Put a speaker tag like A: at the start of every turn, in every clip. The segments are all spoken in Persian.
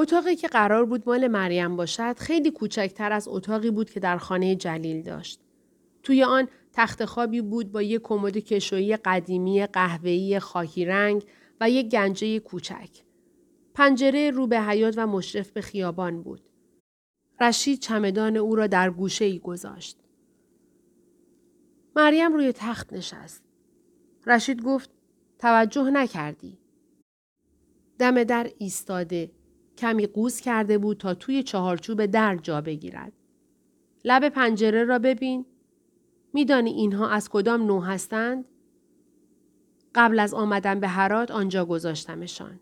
A: اتاقی که قرار بود مال مریم باشد خیلی کوچکتر از اتاقی بود که در خانه جلیل داشت. توی آن تخت خوابی بود با یک کمد کشویی قدیمی قهوه‌ای خاکی رنگ و یک گنجه کوچک. پنجره رو به حیات و مشرف به خیابان بود. رشید چمدان او را در گوشه ای گذاشت. مریم روی تخت نشست. رشید گفت توجه نکردی. دم در ایستاده کمی قوز کرده بود تا توی چهارچوب در جا بگیرد. لب پنجره را ببین. میدانی اینها از کدام نوع هستند؟ قبل از آمدن به هرات آنجا گذاشتمشان.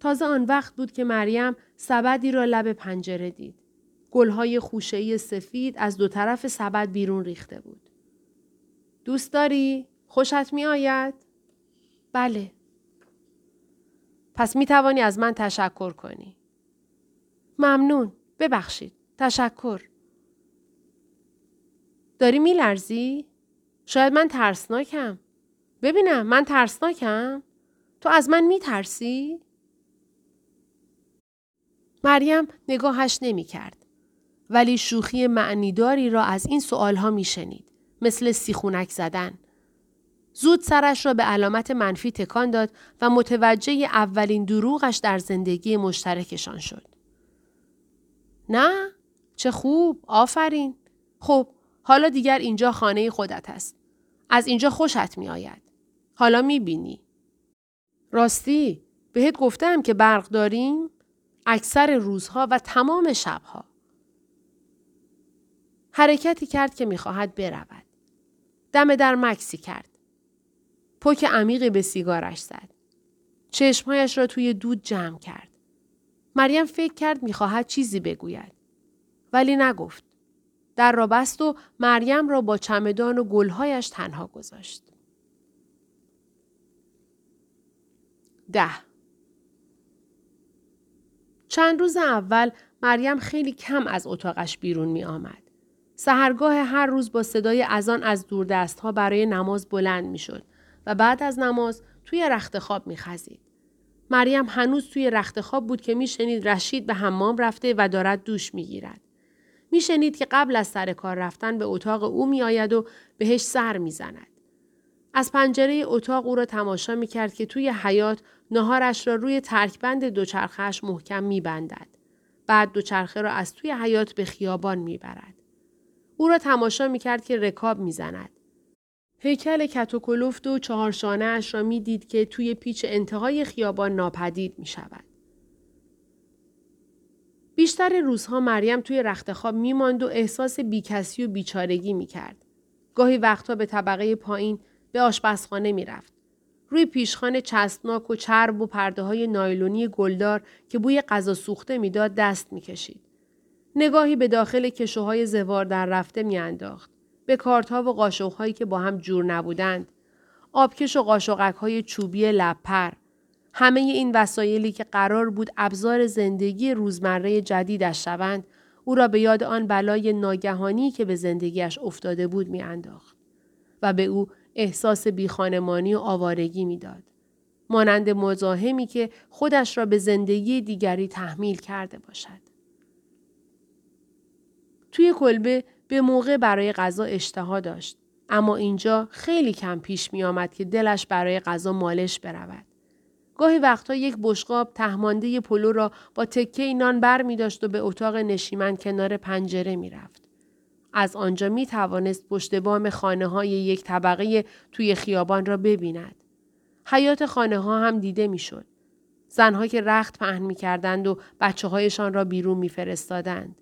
A: تازه آن وقت بود که مریم سبدی را لب پنجره دید. گلهای خوشهی سفید از دو طرف سبد بیرون ریخته بود. دوست داری؟ خوشت می آید؟ بله. پس می توانی از من تشکر کنی. ممنون. ببخشید. تشکر. داری می لرزی؟ شاید من ترسناکم. ببینم من ترسناکم؟ تو از من می ترسی؟ مریم نگاهش نمی کرد. ولی شوخی معنیداری را از این سوالها می شنید. مثل سیخونک زدن. زود سرش را به علامت منفی تکان داد و متوجه اولین دروغش در زندگی مشترکشان شد. نه؟ چه خوب، آفرین. خب، حالا دیگر اینجا خانه خودت است. از اینجا خوشت می آید. حالا می بینی. راستی، بهت گفتم که برق داریم؟ اکثر روزها و تمام شبها. حرکتی کرد که می‌خواهد برود. دم در مکسی کرد. پک عمیقی به سیگارش زد. چشمهایش را توی دود جمع کرد. مریم فکر کرد می‌خواهد چیزی بگوید. ولی نگفت. در را بست و مریم را با چمدان و گلهایش تنها گذاشت. ده چند روز اول مریم خیلی کم از اتاقش بیرون می آمد. سهرگاه هر روز با صدای اذان از دوردست ها برای نماز بلند می شد بعد از نماز توی رخت خواب می خزید. مریم هنوز توی رخت خواب بود که می شنید رشید به حمام رفته و دارد دوش می گیرد. می شنید که قبل از سر کار رفتن به اتاق او می آید و بهش سر می زند. از پنجره اتاق او را تماشا می کرد که توی حیات نهارش را روی ترکبند دوچرخهش محکم می بندد. بعد دوچرخه را از توی حیات به خیابان می برد. او را تماشا می کرد که رکاب می زند. هیکل کتوکلفت و چهارشانه اش را می دید که توی پیچ انتهای خیابان ناپدید می شود. بیشتر روزها مریم توی رخت خواب می ماند و احساس بیکسی و بیچارگی می کرد. گاهی وقتها به طبقه پایین به آشپزخانه می رفت. روی پیشخان چسبناک و چرب و پرده های نایلونی گلدار که بوی غذا سوخته می‌داد دست می‌کشید. نگاهی به داخل کشوهای زوار در رفته میانداخت. به کارتها و قاشقهایی که با هم جور نبودند. آبکش و قاشقک های چوبی لپر. همه این وسایلی که قرار بود ابزار زندگی روزمره جدیدش شوند او را به یاد آن بلای ناگهانی که به زندگیش افتاده بود میانداخت و به او احساس بیخانمانی و آوارگی می‌داد. مانند مزاحمی که خودش را به زندگی دیگری تحمیل کرده باشد. توی کلبه به موقع برای غذا اشتها داشت. اما اینجا خیلی کم پیش می آمد که دلش برای غذا مالش برود. گاهی وقتا یک بشقاب تهمانده پلو را با تکه نان بر می داشت و به اتاق نشیمن کنار پنجره می رفت. از آنجا می توانست پشت بام خانه های یک طبقه توی خیابان را ببیند. حیات خانه ها هم دیده می شد. زنها که رخت پهن می کردند و بچه هایشان را بیرون می فرستادند.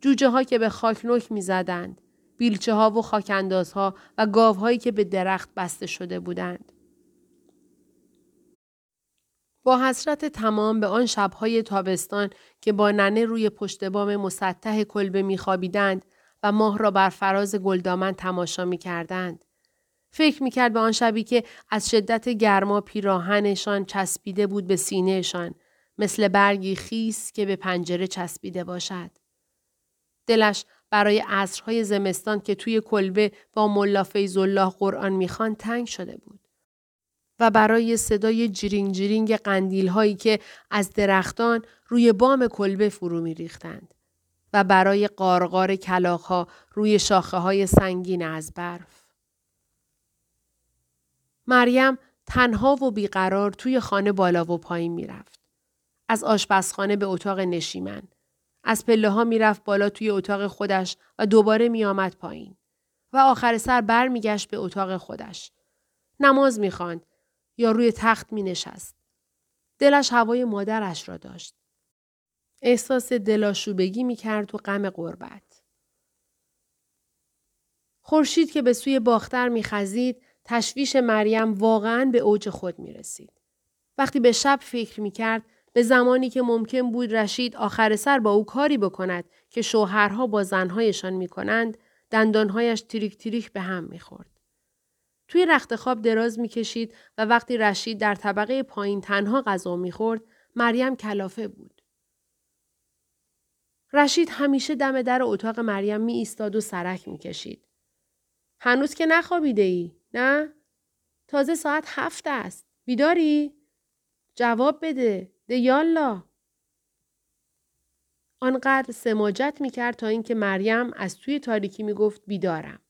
A: جوجه ها که به خاک نک می زدند. بیلچه ها و خاکندازها و گاوهایی که به درخت بسته شده بودند. با حسرت تمام به آن شبهای تابستان که با ننه روی پشت بام مسطح کلبه میخوابیدند و ماه را بر فراز گلدامن تماشا می کردند. فکر می کرد به آن شبی که از شدت گرما پیراهنشان چسبیده بود به سینهشان مثل برگی خیس که به پنجره چسبیده باشد. دلش برای عصرهای زمستان که توی کلبه با ملا فیضالله قرآن می‌خوان تنگ شده بود. و برای صدای جرینگ جرینگ قندیل هایی که از درختان روی بام کلبه فرو می ریختند و برای قارقار کلاخ ها روی شاخه های سنگین از برف. مریم تنها و بیقرار توی خانه بالا و پایین می‌رفت. از آشپزخانه به اتاق نشیمن. از پله ها می‌رفت بالا توی اتاق خودش و دوباره میآمد پایین. و آخر سر برمیگشت به اتاق خودش. نماز می‌خواند یا روی تخت می نشست. دلش هوای مادرش را داشت. احساس دلاشوبگی می کرد و غم قربت. خورشید که به سوی باختر می خزید، تشویش مریم واقعا به اوج خود می رسید. وقتی به شب فکر می کرد، به زمانی که ممکن بود رشید آخر سر با او کاری بکند که شوهرها با زنهایشان می کنند، دندانهایش تریک تریک به هم می خورد. توی رخت خواب دراز می‌کشید و وقتی رشید در طبقه پایین تنها غذا می‌خورد مریم کلافه بود. رشید همیشه دم در اتاق مریم می ایستاد و سرک می‌کشید. هنوز که نخوابیده ای؟ نه؟ تازه ساعت هفت است. بیداری؟ جواب بده. ده یالا. آنقدر سماجت می‌کرد تا اینکه مریم از توی تاریکی می‌گفت بیدارم.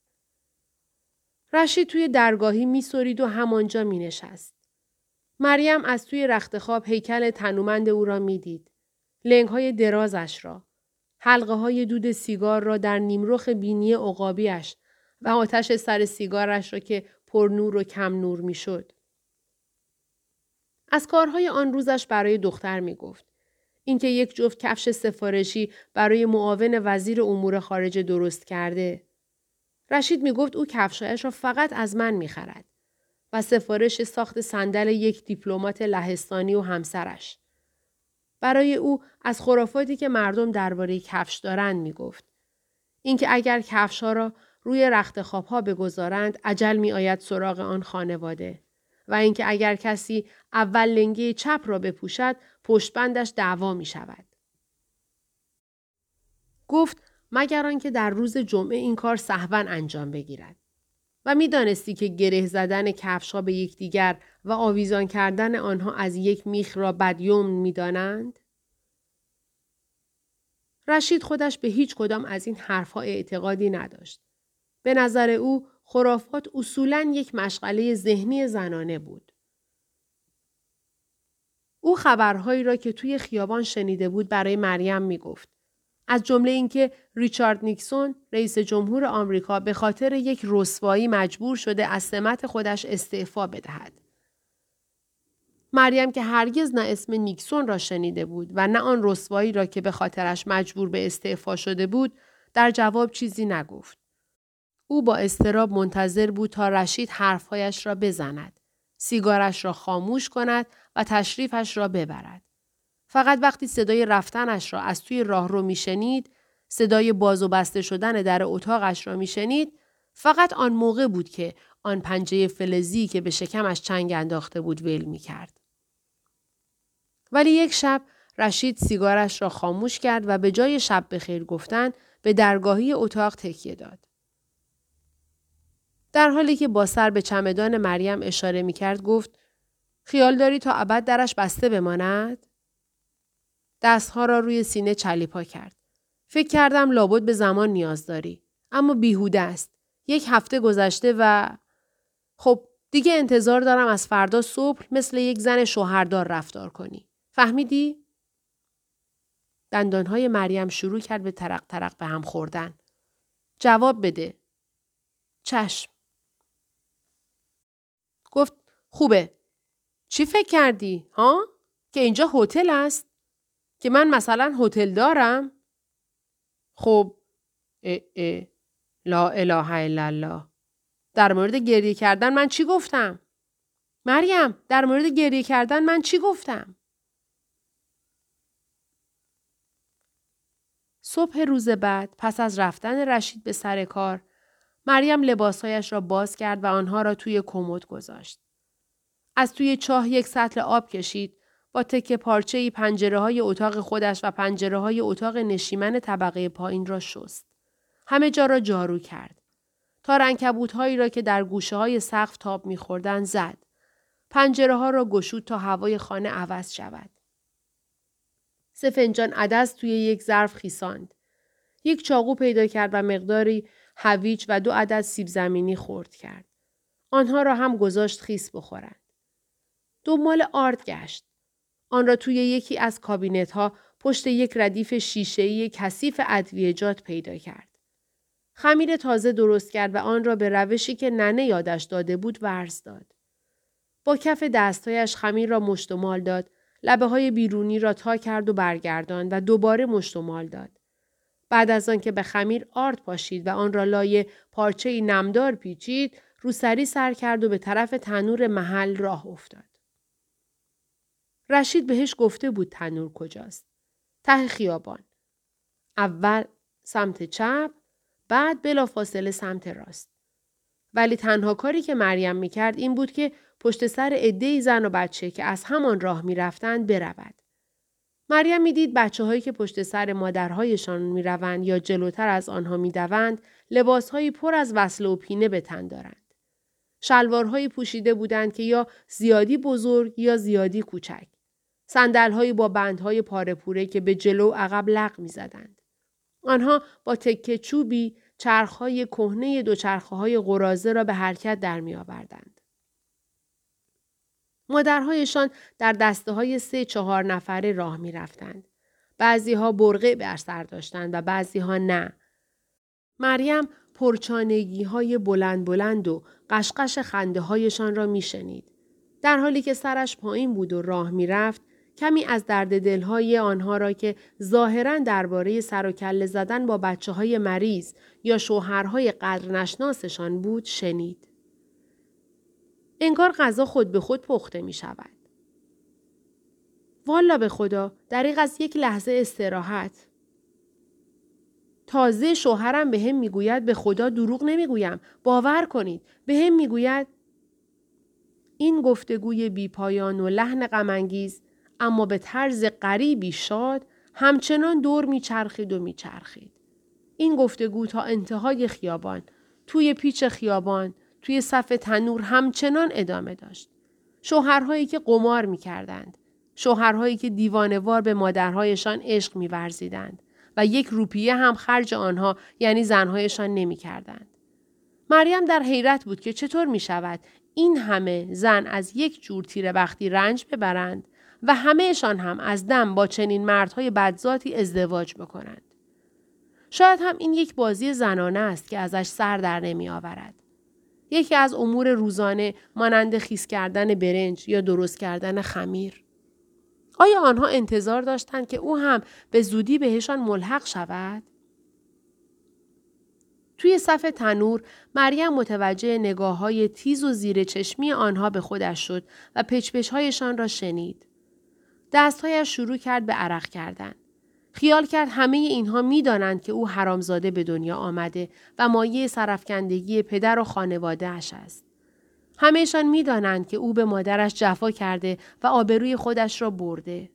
A: رشید توی درگاهی میسرید و همانجا می نشست. مریم از توی رخت خواب هیکل تنومند او را می‌دید. لنگ های درازش را. حلقه های دود سیگار را در نیمرخ بینی عقابیش و آتش سر سیگارش را که پر نور و کم نور می‌شد. از کارهای آن روزش برای دختر می گفت. اینکه یک جفت کفش سفارشی برای معاون وزیر امور خارجه درست کرده. رشید می گفت او کفشایش را فقط از من می خرد و سفارش ساخت صندل یک دیپلمات لهستانی و همسرش. برای او از خرافاتی که مردم درباره کفش دارند می گفت. اینکه اگر کفش را روی رخت خواب ها بگذارند عجل می آید سراغ آن خانواده و اینکه اگر کسی اول لنگه چپ را بپوشد پشتبندش دعوا می شود. گفت مگر آنکه در روز جمعه این کار صحبا انجام بگیرد. و می‌دانستی که گره زدن کفشها به یکدیگر و آویزان کردن آنها از یک میخ را بدیوم می‌دانند رشید خودش به هیچ کدام از این حرفها اعتقادی نداشت. به نظر او خرافات اصولا یک مشغله ذهنی زنانه بود او خبرهایی را که توی خیابان شنیده بود برای مریم می گفت. از جمله اینکه ریچارد نیکسون رئیس جمهور آمریکا به خاطر یک رسوایی مجبور شده از سمت خودش استعفا بدهد. مریم که هرگز نه اسم نیکسون را شنیده بود و نه آن رسوایی را که به خاطرش مجبور به استعفا شده بود در جواب چیزی نگفت. او با استراب منتظر بود تا رشید حرفهایش را بزند. سیگارش را خاموش کند و تشریفش را ببرد. فقط وقتی صدای رفتنش را از توی راه رو میشنید، صدای باز و بسته شدن در اتاقش را میشنید، فقط آن موقع بود که آن پنجه فلزی که به شکمش چنگ انداخته بود ول می کرد. ولی یک شب رشید سیگارش را خاموش کرد و به جای شب به خیر گفتن به درگاهی اتاق تکیه داد. در حالی که با سر به چمدان مریم اشاره می کرد گفت خیال داری تا ابد درش بسته بماند؟ دستها را روی سینه چلیپا کرد. فکر کردم لابد به زمان نیاز داری. اما بیهوده است. یک هفته گذشته و... خب دیگه انتظار دارم از فردا صبح مثل یک زن شوهردار رفتار کنی. فهمیدی؟ دندانهای مریم شروع کرد به ترق ترق به هم خوردن. جواب بده. چشم. خوبه. چی فکر کردی؟ ها؟ که اینجا هتل است؟ که من مثلا هتل دارم خب اه اه لا اله الا الله در مورد گریه کردن من چی گفتم مریم در مورد گریه کردن من چی گفتم صبح روز بعد پس از رفتن رشید به سر کار مریم لباسهایش را باز کرد و آنها را توی کمد گذاشت. از توی چاه یک سطل آب کشید با تکه پارچه ای پنجره های اتاق خودش و پنجره های اتاق نشیمن طبقه پایین را شست. همه جا را جارو کرد. تا رنکبوت هایی را که در گوشه های سقف تاب میخوردن زد. پنجره ها را گشود تا هوای خانه عوض شود. سه فنجان عدس توی یک ظرف خیساند. یک چاقو پیدا کرد و مقداری هویج و دو عدد سیب زمینی خورد کرد. آنها را هم گذاشت خیس بخورند. دنبال آرد گشت. آن را توی یکی از کابینت ها پشت یک ردیف شیشه‌ای کثیف ادویجات پیدا کرد. خمیر تازه درست کرد و آن را به روشی که ننه یادش داده بود ورز داد. با کف دستهایش خمیر را مشتمال داد، لبه های بیرونی را تا کرد و برگرداند و دوباره مشتمال داد. بعد از آنکه به خمیر آرد پاشید و آن را لای پارچه نمدار پیچید، روسری سر کرد و به طرف تنور محل راه افتاد. رشید بهش گفته بود تنور کجاست. ته خیابان. اول سمت چپ، بعد بلافاصله سمت راست. ولی تنها کاری که مریم می‌کرد این بود که پشت سر عدهای زن و بچه که از همان راه می‌رفتند برود. مریم می‌دید بچه هایی که پشت سر مادرهایشان می‌روند یا جلوتر از آنها می‌دوند لباسهایی پر از وصله و پینه به تن دارند. شلوارهایی پوشیده بودند که یا زیادی بزرگ یا زیادی کوچک. صندلهایی با بندهای پاره پوره که به جلو و عقب لق می‌زدند. آنها با تکه چوبی چرخهای کهنه دوچرخه های قرازه را به حرکت در می آوردند. مادرهایشان در دسته های سه چهار نفره راه می رفتند. بعضی ها برقه بر سر داشتند و بعضی ها نه. مریم پرچانگی های بلند بلند و قشقش خنده هایشان را می شنید. در حالی که سرش پایین بود و راه می رفت کمی از درد دلهای آنها را که ظاهرا درباره سر و کله زدن با بچه های مریض یا شوهرهای قدر نشناسشان بود شنید. انگار غذا خود به خود پخته می شود. والا به خدا دریق از یک لحظه استراحت. تازه شوهرم به هم می‌گوید به خدا دروغ نمی‌گویم. باور کنید. به هم می‌گوید این گفتگوی بیپایان و لحن غمانگیز اما به طرز غریبی شاد همچنان دور میچرخید و میچرخید. این گفتگو تا انتهای خیابان، توی پیچ خیابان، توی صف تنور همچنان ادامه داشت. شوهرهایی که قمار می‌کردند. شوهرهایی که دیوانوار به مادرهایشان عشق میورزیدند و یک روپیه هم خرج آنها یعنی زنهایشان نمی‌کردند. مریم در حیرت بود که چطور می شود این همه زن از یک جور تیره وقتی رنج ببرند و همهشان هم از دم با چنین مردهای بدذاتی ازدواج بکنند. شاید هم این یک بازی زنانه است که ازش سر در نمی آورد. یکی از امور روزانه مانند خیس کردن برنج یا درست کردن خمیر. آیا آنها انتظار داشتند که او هم به زودی بهشان ملحق شود؟ توی صف تنور مریم متوجه نگاه های تیز و زیر چشمی آنها به خودش شد و پچپشهایشان را شنید. دستهایش شروع کرد به عرق کردن. خیال کرد همه اینها می‌دانند که او حرامزاده به دنیا آمده و مایه سرفکندگی پدر و خانواده اش است. همهشان می‌دانند که او به مادرش جفا کرده و آبروی خودش را برده.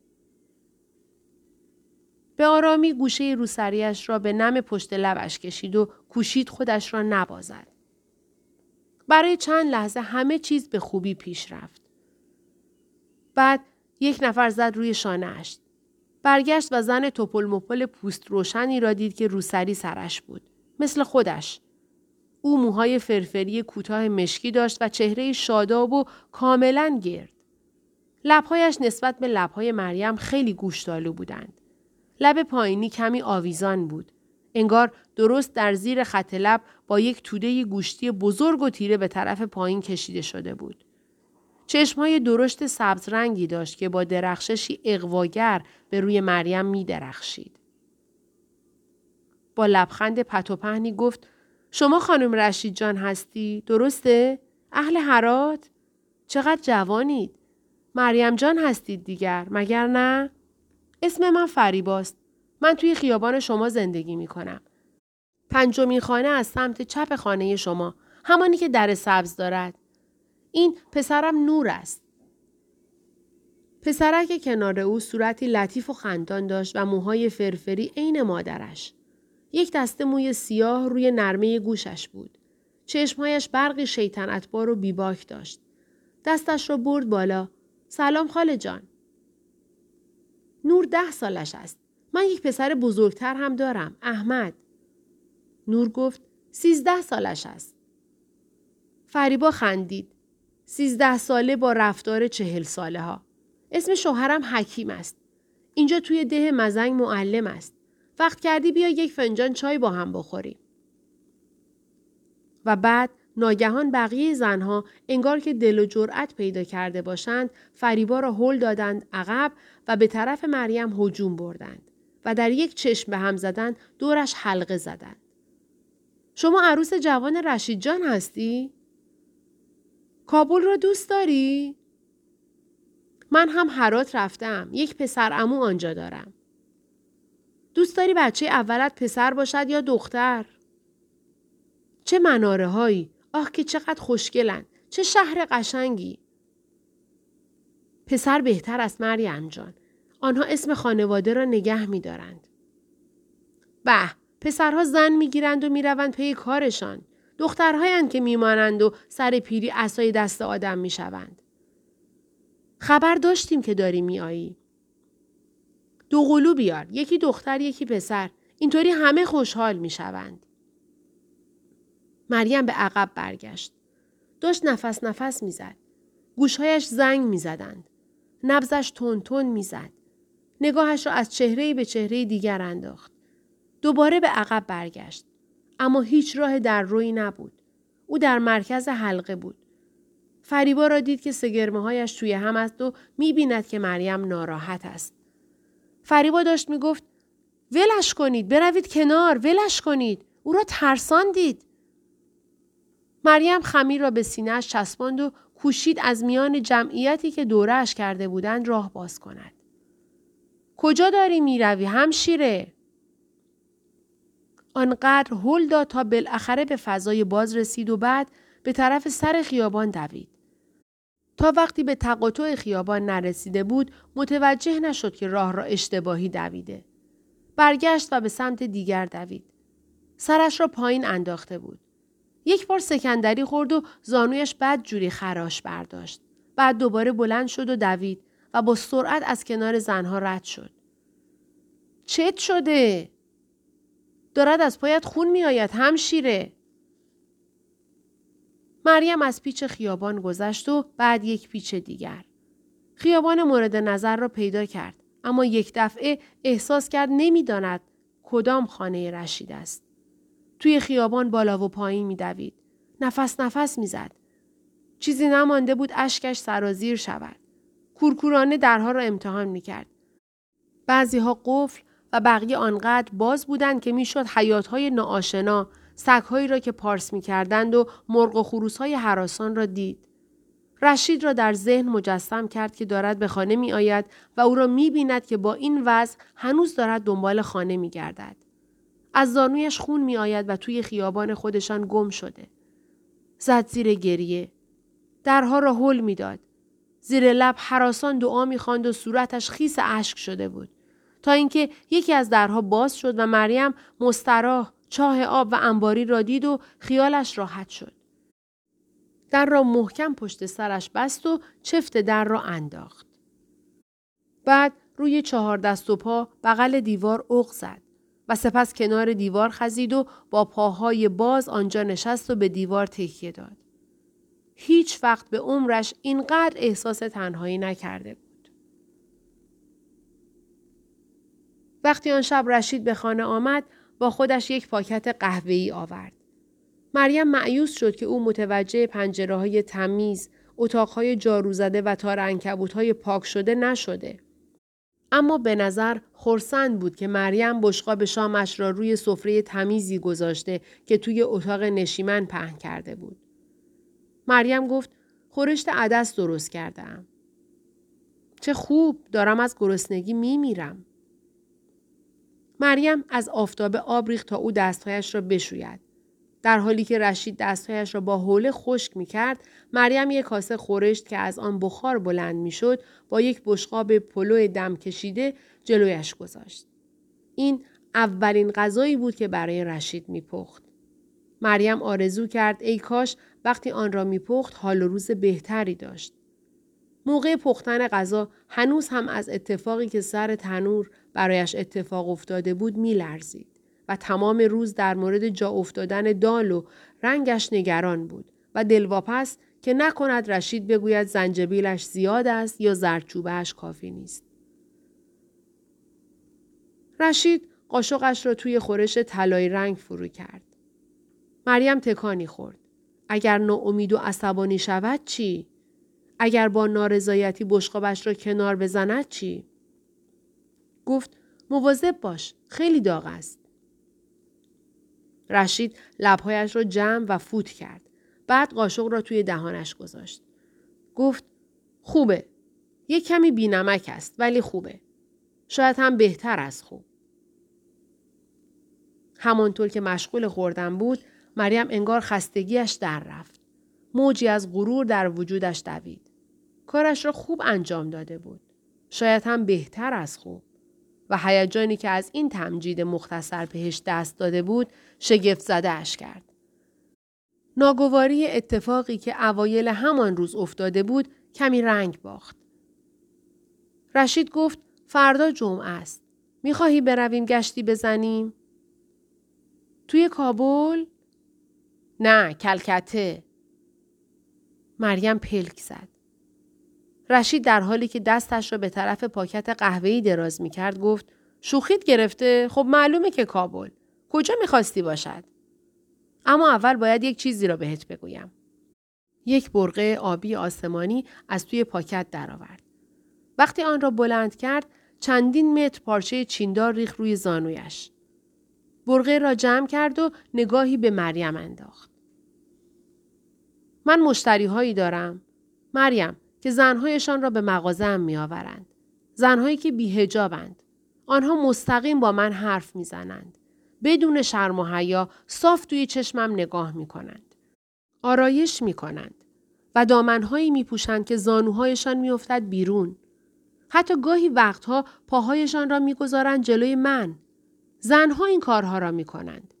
A: به آرامی گوشه روسریش را به نم پشت لبش کشید و کوشید خودش را نبازد. برای چند لحظه همه چیز به خوبی پیش رفت. بعد یک نفر زد روی شانهاش. برگشت و زن توپل مپل پوست روشنی را دید که روسری سرش بود. مثل خودش. او موهای فرفری کوتاه مشکی داشت و چهره شاداب و کاملا گرد. لبهایش نسبت به لبهای مریم خیلی گوشتالو بودند. لب پایینی کمی آویزان بود. انگار درست در زیر خط لب با یک توده گوشتی بزرگ و تیره به طرف پایین کشیده شده بود. چشمهای درشت سبز رنگی داشت که با درخششی اقواگر به روی مریم می درخشید. با لبخند پت و پهنی گفت شما خانم رشید جان هستی؟ درسته؟ اهل حرات؟ چقدر جوانید؟ مریم جان هستید دیگر مگر نه؟ اسم من فریباست. من توی خیابان شما زندگی می کنم. پنجمین خانه از سمت چپ خانه شما. همانی که در سبز دارد. این پسرم نور است. پسرک کنار او صورتی لطیف و خندان داشت و موهای فرفری عین مادرش. یک دسته موی سیاه روی نرمه گوشش بود. چشمهایش برقی شیطنتبار و بیباک داشت. دستش را برد بالا. سلام خاله جان. نور ده سالش است. من یک پسر بزرگتر هم دارم. احمد. نور گفت سیزده سالش است. فریبا خندید. سیزده ساله با رفتار چهل ساله ها. اسم شوهرم حکیم است. اینجا توی ده مزنگ معلم است. وقت کردی بیا یک فنجان چای با هم بخوریم. و بعد ناگهان بقیه زنها انگار که دل و جرأت پیدا کرده باشند فریبا را هل دادند عقب و به طرف مریم هجوم بردند و در یک چشم به هم زدن دورش حلقه زدند. شما عروس جوان رشید جان هستی؟ کابل را دوست داری؟ من هم هرات رفتم. یک پسر امو آنجا دارم. دوست داری بچه اولت پسر باشد یا دختر؟ چه مناره هایی؟ آه که چقدر خوشگلن. چه شهر قشنگی. پسر بهتر است مریم جان. آنها اسم خانواده را نگه می دارند. به پسرها زن می گیرند و می روند پی کارشان. دخترهایند که میمانند و سر پیری اسای دست آدم می شوند. خبر داشتیم که داری میایی. دو قلو بیار. یکی دختر یکی پسر. اینطوری همه خوشحال می شوند. مریم به عقب برگشت. داشت نفس نفس می‌زد. گوشهایش زنگ می‌زدند. نبزش تون تون می‌زد. نگاهش را از چهره به چهره دیگر انداخت. دوباره به عقب برگشت. اما هیچ راه در روی نبود. او در مرکز حلقه بود. فریبا را دید که سگرمه هایش توی هم است و می بیند که مریم ناراحت است. فریبا داشت می گفت ولش کنید بروید کنار ولش کنید او را ترسان دید. مریم خمیر را به سینهش چسباند و کوشید از میان جمعیتی که دورش کرده بودند راه باز کند. کجا داری می روی همشیره؟ آنقدر هل داد تا بالاخره به فضای باز رسید و بعد به طرف سر خیابان دوید. تا وقتی به تقاطع خیابان نرسیده بود متوجه نشد که راه را اشتباهی دویده. برگشت و به سمت دیگر دوید. سرش را پایین انداخته بود. یک بار سکندری خورد و زانویش بد جوری خراش برداشت. بعد دوباره بلند شد و دوید و با سرعت از کنار زنها رد شد. چت شده؟ دارد از پایت خون می آید همشیره. مریم از پیچ خیابان گذشت و بعد یک پیچ دیگر. خیابان مورد نظر را پیدا کرد اما یک دفعه احساس کرد نمی‌داند کدام خانه رشید است. توی خیابان بالا و پایین میدوید. نفس نفس می‌زد. چیزی نمانده بود اشکش سرازیر شود. کورکورانه درها را امتحان می‌کرد. بعضی ها قفل و بقیه آنقدر باز بودند که می‌شد حیاتهای ناآشنا سگهایی را که پارس می کردند و مرغ و خروس های حراسان را دید. رشید را در ذهن مجسم کرد که دارد به خانه می آید و او را می بیند که با این وضع هنوز دارد دنبال خانه می گردد. از زانویش خون می آید و توی خیابان خودشان گم شده. زد زیر گریه. درها را حل می داد. زیر لب حراسان دعا می خواند و صورتش خیس اشک شده بود. تا اینکه یکی از درها باز شد و مریم مستراح چاه آب و انباری را دید و خیالش راحت شد. در را محکم پشت سرش بست و چفت در را انداخت. بعد روی چهار دست و پا بغل دیوار اغ زد و سپس کنار دیوار خزید و با پاهای باز آنجا نشست و به دیوار تکیه داد. هیچ وقت به عمرش اینقدر احساس تنهایی نکرده بود. وقتی آن شب رشید به خانه آمد با خودش یک پاکت قهوه‌ای آورد. مریم معیوس شد که او متوجه پنجره های تمیز، اتاقهای جارو زده و تار های پاک شده نشده. اما به نظر خورسند بود که مریم بشقاب شامش را روی سفره تمیزی گذاشته که توی اتاق نشیمن پهن کرده بود. مریم گفت خورشت عدس درست کردم. چه خوب دارم از گرسنگی می میرم. مریم از آفتاب آب ریخت تا او دستهایش را بشوید. در حالی که رشید دستهایش را با حوله خشک می کرد، مریم یک کاسه خورشت که از آن بخار بلند می شد با یک بشقاب پلو دم کشیده جلویش گذاشت. این اولین غذایی بود که برای رشید می پخت. مریم آرزو کرد ای کاش وقتی آن را میپخت حال و روز بهتری داشت. موقع پختن غذا هنوز هم از اتفاقی که سر تنور برایش اتفاق افتاده بود میلرزید و تمام روز در مورد جا افتادن دال و رنگش نگران بود و دلواپس که نکند رشید بگوید زنجبیلش زیاد است یا زردچوبهش کافی نیست. رشید قاشقش را توی خورش طلایی رنگ فرو کرد. مریم تکانی خورد. اگر ناامید و عصبانی شود چی؟ اگر با نارضایتی بشقابش را کنار بزند چی؟ گفت مواظب باش. خیلی داغ است. رشید لبهایش را جمع و فوت کرد. بعد قاشق را توی دهانش گذاشت. گفت خوبه. یک کمی بینمک است ولی خوبه. شاید هم بهتر از خوب. همانطور که مشغول خوردن بود مریم انگار خستگیش در رفت. موجی از غرور در وجودش دوید. کارش را خوب انجام داده بود. شاید هم بهتر از خوب. و هیجانی که از این تمجید مختصر بهش دست داده بود شگفت زده اش کرد. ناگواری اتفاقی که اوایل همان روز افتاده بود کمی رنگ باخت. رشید گفت فردا جمعه است. می‌خواهی برویم گشتی بزنیم؟ توی کابل؟ نه کلکته. مریم پلک زد. رشید در حالی که دستش را به طرف پاکت قهوه‌ای دراز می کرد گفت شوخیت گرفته؟ خب معلومه که کابل. کجا می‌خواستی باشد؟ اما اول باید یک چیزی را بهت بگویم. یک برقه آبی آسمانی از توی پاکت درآورد. وقتی آن را بلند کرد چندین متر پارچه چیندار ریخ روی زانویش. برقه را جمع کرد و نگاهی به مریم انداخت. من مشتری هایی دارم. مریم که زنهایشان را به مغازه می آورند. زنهایی که بیهجابند. آنها مستقیم با من حرف می‌زنند. بدون شرم و حیا صاف توی چشمم نگاه می کنند. آرایش می کنند. و دامنهایی می پوشند که زانوهایشان می افتد بیرون. حتی گاهی وقتها پاهایشان را می‌گذارند جلوی من. زنها این کارها را می کنند.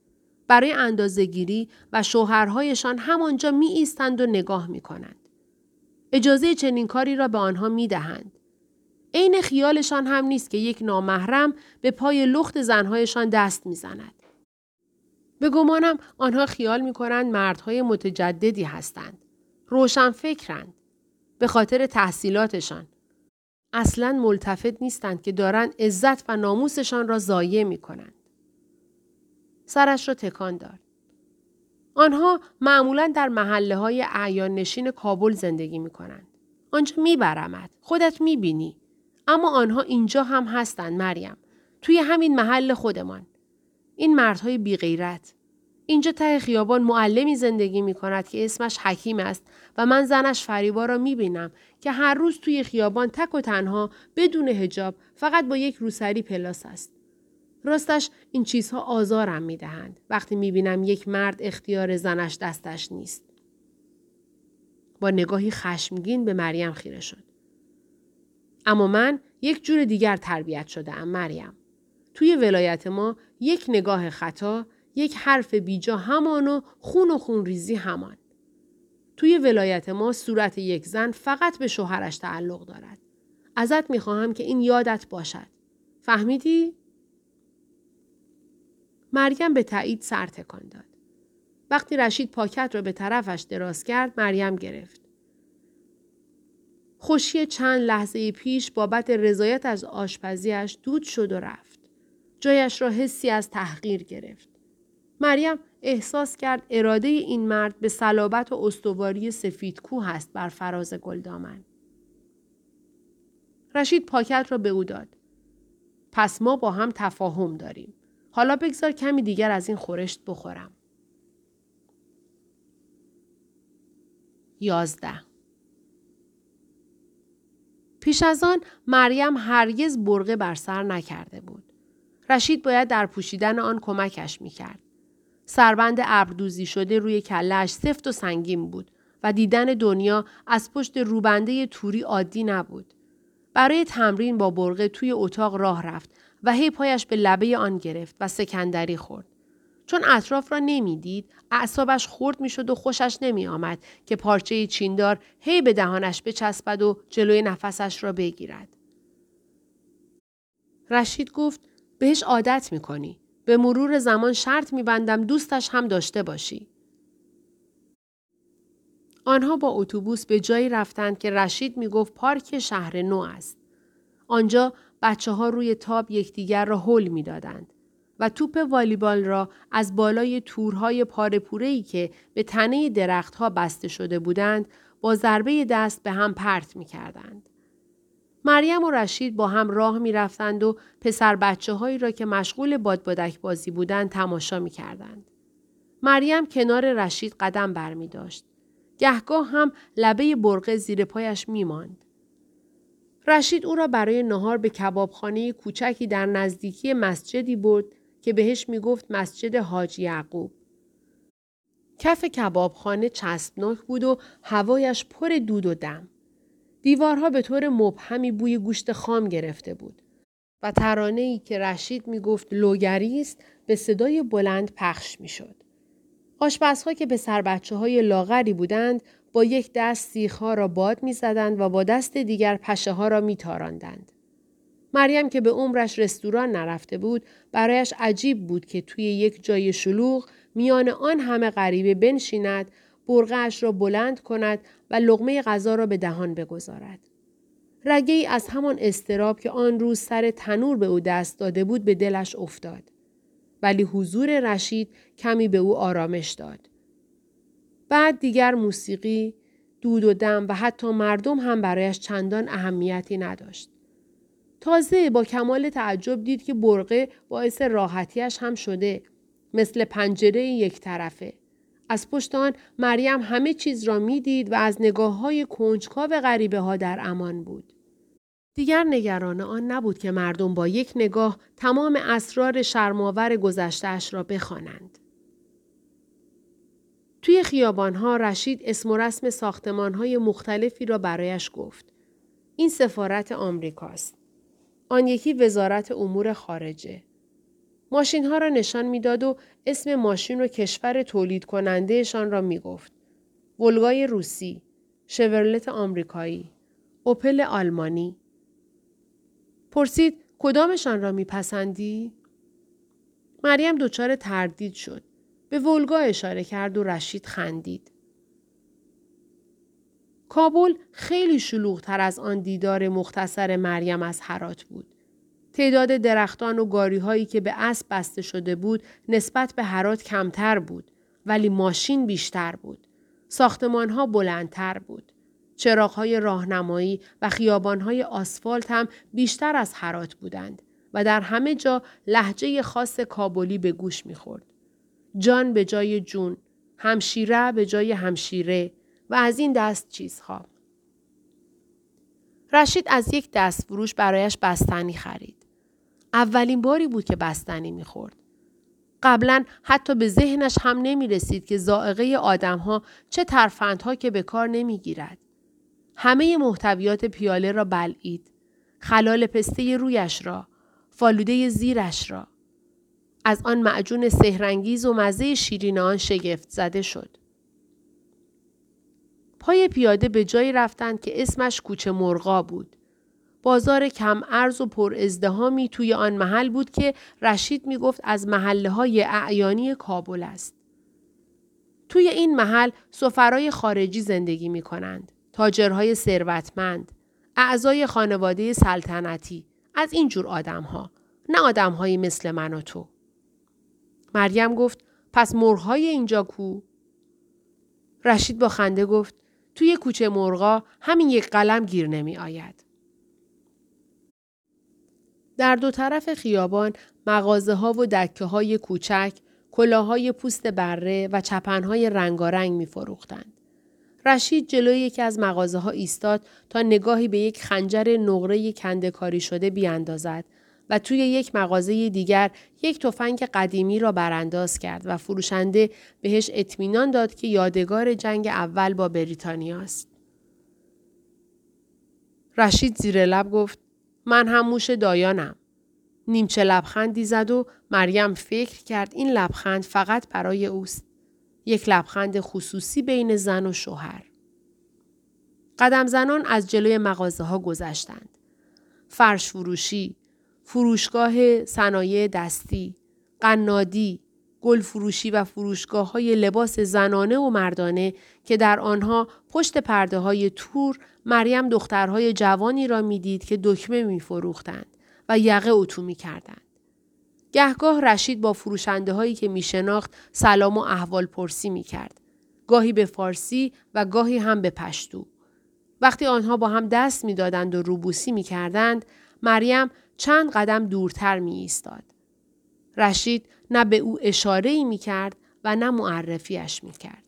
A: برای اندازهگیری و شوهرهایشان همانجا می ایستند و نگاه می کنند. اجازه چنین کاری را به آنها می دهند. عین خیالشان هم نیست که یک نامحرم به پای لخت زنهایشان دست می‌زند. به گمانم آنها خیال می کنند مردهای متجددی هستند. روشن فکرند. به خاطر تحصیلاتشان. اصلا ملتفت نیستند که دارند عزت و ناموسشان را ضایع می کنند. سرش را تکان داد. آنها معمولا در محله های اعیان نشین کابل زندگی می کنند. آنجا می برمد. خودت می بینی. اما آنها اینجا هم هستند مریم. توی همین محل خودمان. این مردهای بیغیرت. اینجا ته خیابان معلمی زندگی می کند که اسمش حکیم است و من زنش فریبا را می بینم که هر روز توی خیابان تک و تنها بدون هجاب فقط با یک روسری پلاس است. راستش این چیزها آزارم می دهند وقتی می بینم یک مرد اختیار زنش دستش نیست. با نگاهی خشمگین به مریم خیره شد. اما من یک جور دیگر تربیت شده ام مریم. توی ولایت ما یک نگاه خطا، یک حرف بیجا همان و خون و خون ریزی همان. توی ولایت ما صورت یک زن فقط به شوهرش تعلق دارد. ازت می‌خواهم که این یادت باشد. فهمیدی؟ مریم به تایید سر تکان داد. وقتی رشید پاکت را به طرفش دراز کرد مریم گرفت. خوشی چند لحظه پیش بابت رضایت از آشپزیش دود شد و رفت. جایش را حسی از تحقیر گرفت. مریم احساس کرد اراده این مرد به صلابت و استواری سفید کوه است بر فراز گلدامن. رشید پاکت را به او داد. پس ما با هم تفاهم داریم. حالا بگذار کمی دیگر از این خورشت بخورم. یازده پیش از آن مریم هرگز برقه بر سر نکرده بود. رشید باید در پوشیدن آن کمکش می‌کرد. سربند ابردوزی شده روی کلش سفت و سنگین بود و دیدن دنیا از پشت روبنده توری عادی نبود. برای تمرین با برقه توی اتاق راه رفت و هی پایش به لبه آن گرفت و سکندری خورد. چون اطراف را نمی‌دید اعصابش خورد می‌شد و خوشش نمی آمد که پارچه چیندار هی به دهانش بچسبد و جلوی نفسش را بگیرد. رشید گفت بهش عادت می‌کنی. به مرور زمان شرط میبندم دوستش هم داشته باشی. آنها با اتوبوس به جایی رفتند که رشید می‌گفت پارک شهر نو است. آنجا بچه ها روی تاب یکدیگر را حل می‌دادند و توپ والیبال را از بالای تورهای پارپورهی که به تنه درختها بسته شده بودند با ضربه دست به هم پرت می کردند. مریم و رشید با هم راه می رفتند و پسر بچه هایی را که مشغول بادبادک بازی بودند تماشا می کردند. مریم کنار رشید قدم بر می داشت. گهگاه هم لبه برقه زیر پایش می ماند. رشید او را برای نهار به کبابخانه کوچکی در نزدیکی مسجدی برد که بهش می گفت مسجد حاج یعقوب. کف کبابخانه چسبناک بود و هوایش پر دود و دم. دیوارها به طور مبهمی بوی گوشت خام گرفته بود و ترانه ای که رشید می گفت لوگری است به صدای بلند پخش می شد. آشپزها که به سر بچه های لاغری بودند با یک دست سیخها را باد می زدند و با دست دیگر پشه ها را می تاراندند. مریم که به عمرش رستوران نرفته بود برایش عجیب بود که توی یک جای شلوغ میان آن همه غریبه بنشیند برغش را بلند کند و لغمه غذا را به دهان بگذارد. رگه ای از همان استراب که آن روز سر تنور به او دست داده بود به دلش افتاد. ولی حضور رشید کمی به او آرامش داد. بعد دیگر موسیقی، دود و دم و حتی مردم هم برایش چندان اهمیتی نداشت. تازه با کمال تعجب دید که برقه باعث راحتیش هم شده مثل پنجره یک طرفه. از پشت آن مریم همه چیز را می‌دید و از نگاه های کنجکاو غریبه ها در امان بود. دیگر نگران آن نبود که مردم با یک نگاه تمام اسرار شرماور گذشتهاش را بخوانند. توی خیابانها رشید اسم و رسم ساختمانهای مختلفی را برایش گفت. این سفارت آمریکاست. آن یکی وزارت امور خارجه. ماشین ها را نشان می‌داد و اسم ماشین و کشور تولید کنندهشان را می گفت. ولگای روسی، شورلت آمریکایی، اوپل آلمانی. پرسید کدامشان را میپسندی؟ مریم دچار تردید شد. به ولگا اشاره کرد و رشید خندید. کابل خیلی شلوغتر از آن دیدار مختصر مریم از حرات بود. تعداد درختان و گاری هایی که به اسب بسته شده بود نسبت به هرات کمتر بود ولی ماشین بیشتر بود. ساختمان ها بلندتر بود. چراغ های راهنمایی و خیابان های آسفالت هم بیشتر از هرات بودند و در همه جا لحجه خاص کابلی به گوش می‌خورد. جان به جای جون، همشیره به جای همشیره و از این دست چیزها. رشید از یک دست فروش برایش بستنی خرید. اولین باری بود که بستنی می‌خورد. قبلا حتی به ذهنش هم نمی رسید که زائقه آدمها چه ترفندها که به کار نمی گیرد. همه محتویات پیاله را بلعید. خلال پسته رویش را. فالوده زیرش را. از آن معجون سهرنگیز و مزه شیرین آن شگفت زده شد. پای پیاده به جایی رفتند که اسمش کوچه مرغا بود. بازار کم ارز و پر ازدهامی توی آن محل بود که رشید می گفت از محله های اعیانی کابل است. توی این محل سفرای خارجی زندگی می کنند. تاجرهای ثروتمند، اعضای خانواده سلطنتی، از این جور آدم ها. نه آدم مثل من و تو. مریم گفت پس مرغهای اینجا کو؟ رشید با خنده گفت توی کوچه مرغا همین یک قلم گیر نمی آید. در دو طرف خیابان مغازه ها و دکه های کوچک، کلاهای پوست بره و چپنهای رنگارنگ می فروختند. رشید جلوی یکی از مغازه ها ایستاد تا نگاهی به یک خنجر نقره کنده کاری شده بیاندازد و توی یک مغازه دیگر یک تفنگ قدیمی را برانداز کرد و فروشنده بهش اطمینان داد که یادگار جنگ اول با بریتانیاست. رشید زیر لب گفت من هم موش دایانم. نیمچه لبخندی زد و مریم فکر کرد این لبخند فقط برای اوست. یک لبخند خصوصی بین زن و شوهر. قدم زنان از جلوی مغازه ها گذشتند. فرش فروشی، فروشگاه صنایع دستی، قنادی، گل فروشی و فروشگاه های لباس زنانه و مردانه که در آنها پشت پرده های تور مریم دخترهای جوانی را می‌دید که دکمه می فروختند و یقه اتو می کردند. گهگاه رشید با فروشنده هایی که می شناخت سلام و احوال پرسی می کرد. گاهی به فارسی و گاهی هم به پشتو. وقتی آنها با هم دست می دادند و روبوسی می کردند، مریم چند قدم دورتر می ایستاد. رشید نه به او اشاره می کرد و نه معرفیش می کرد.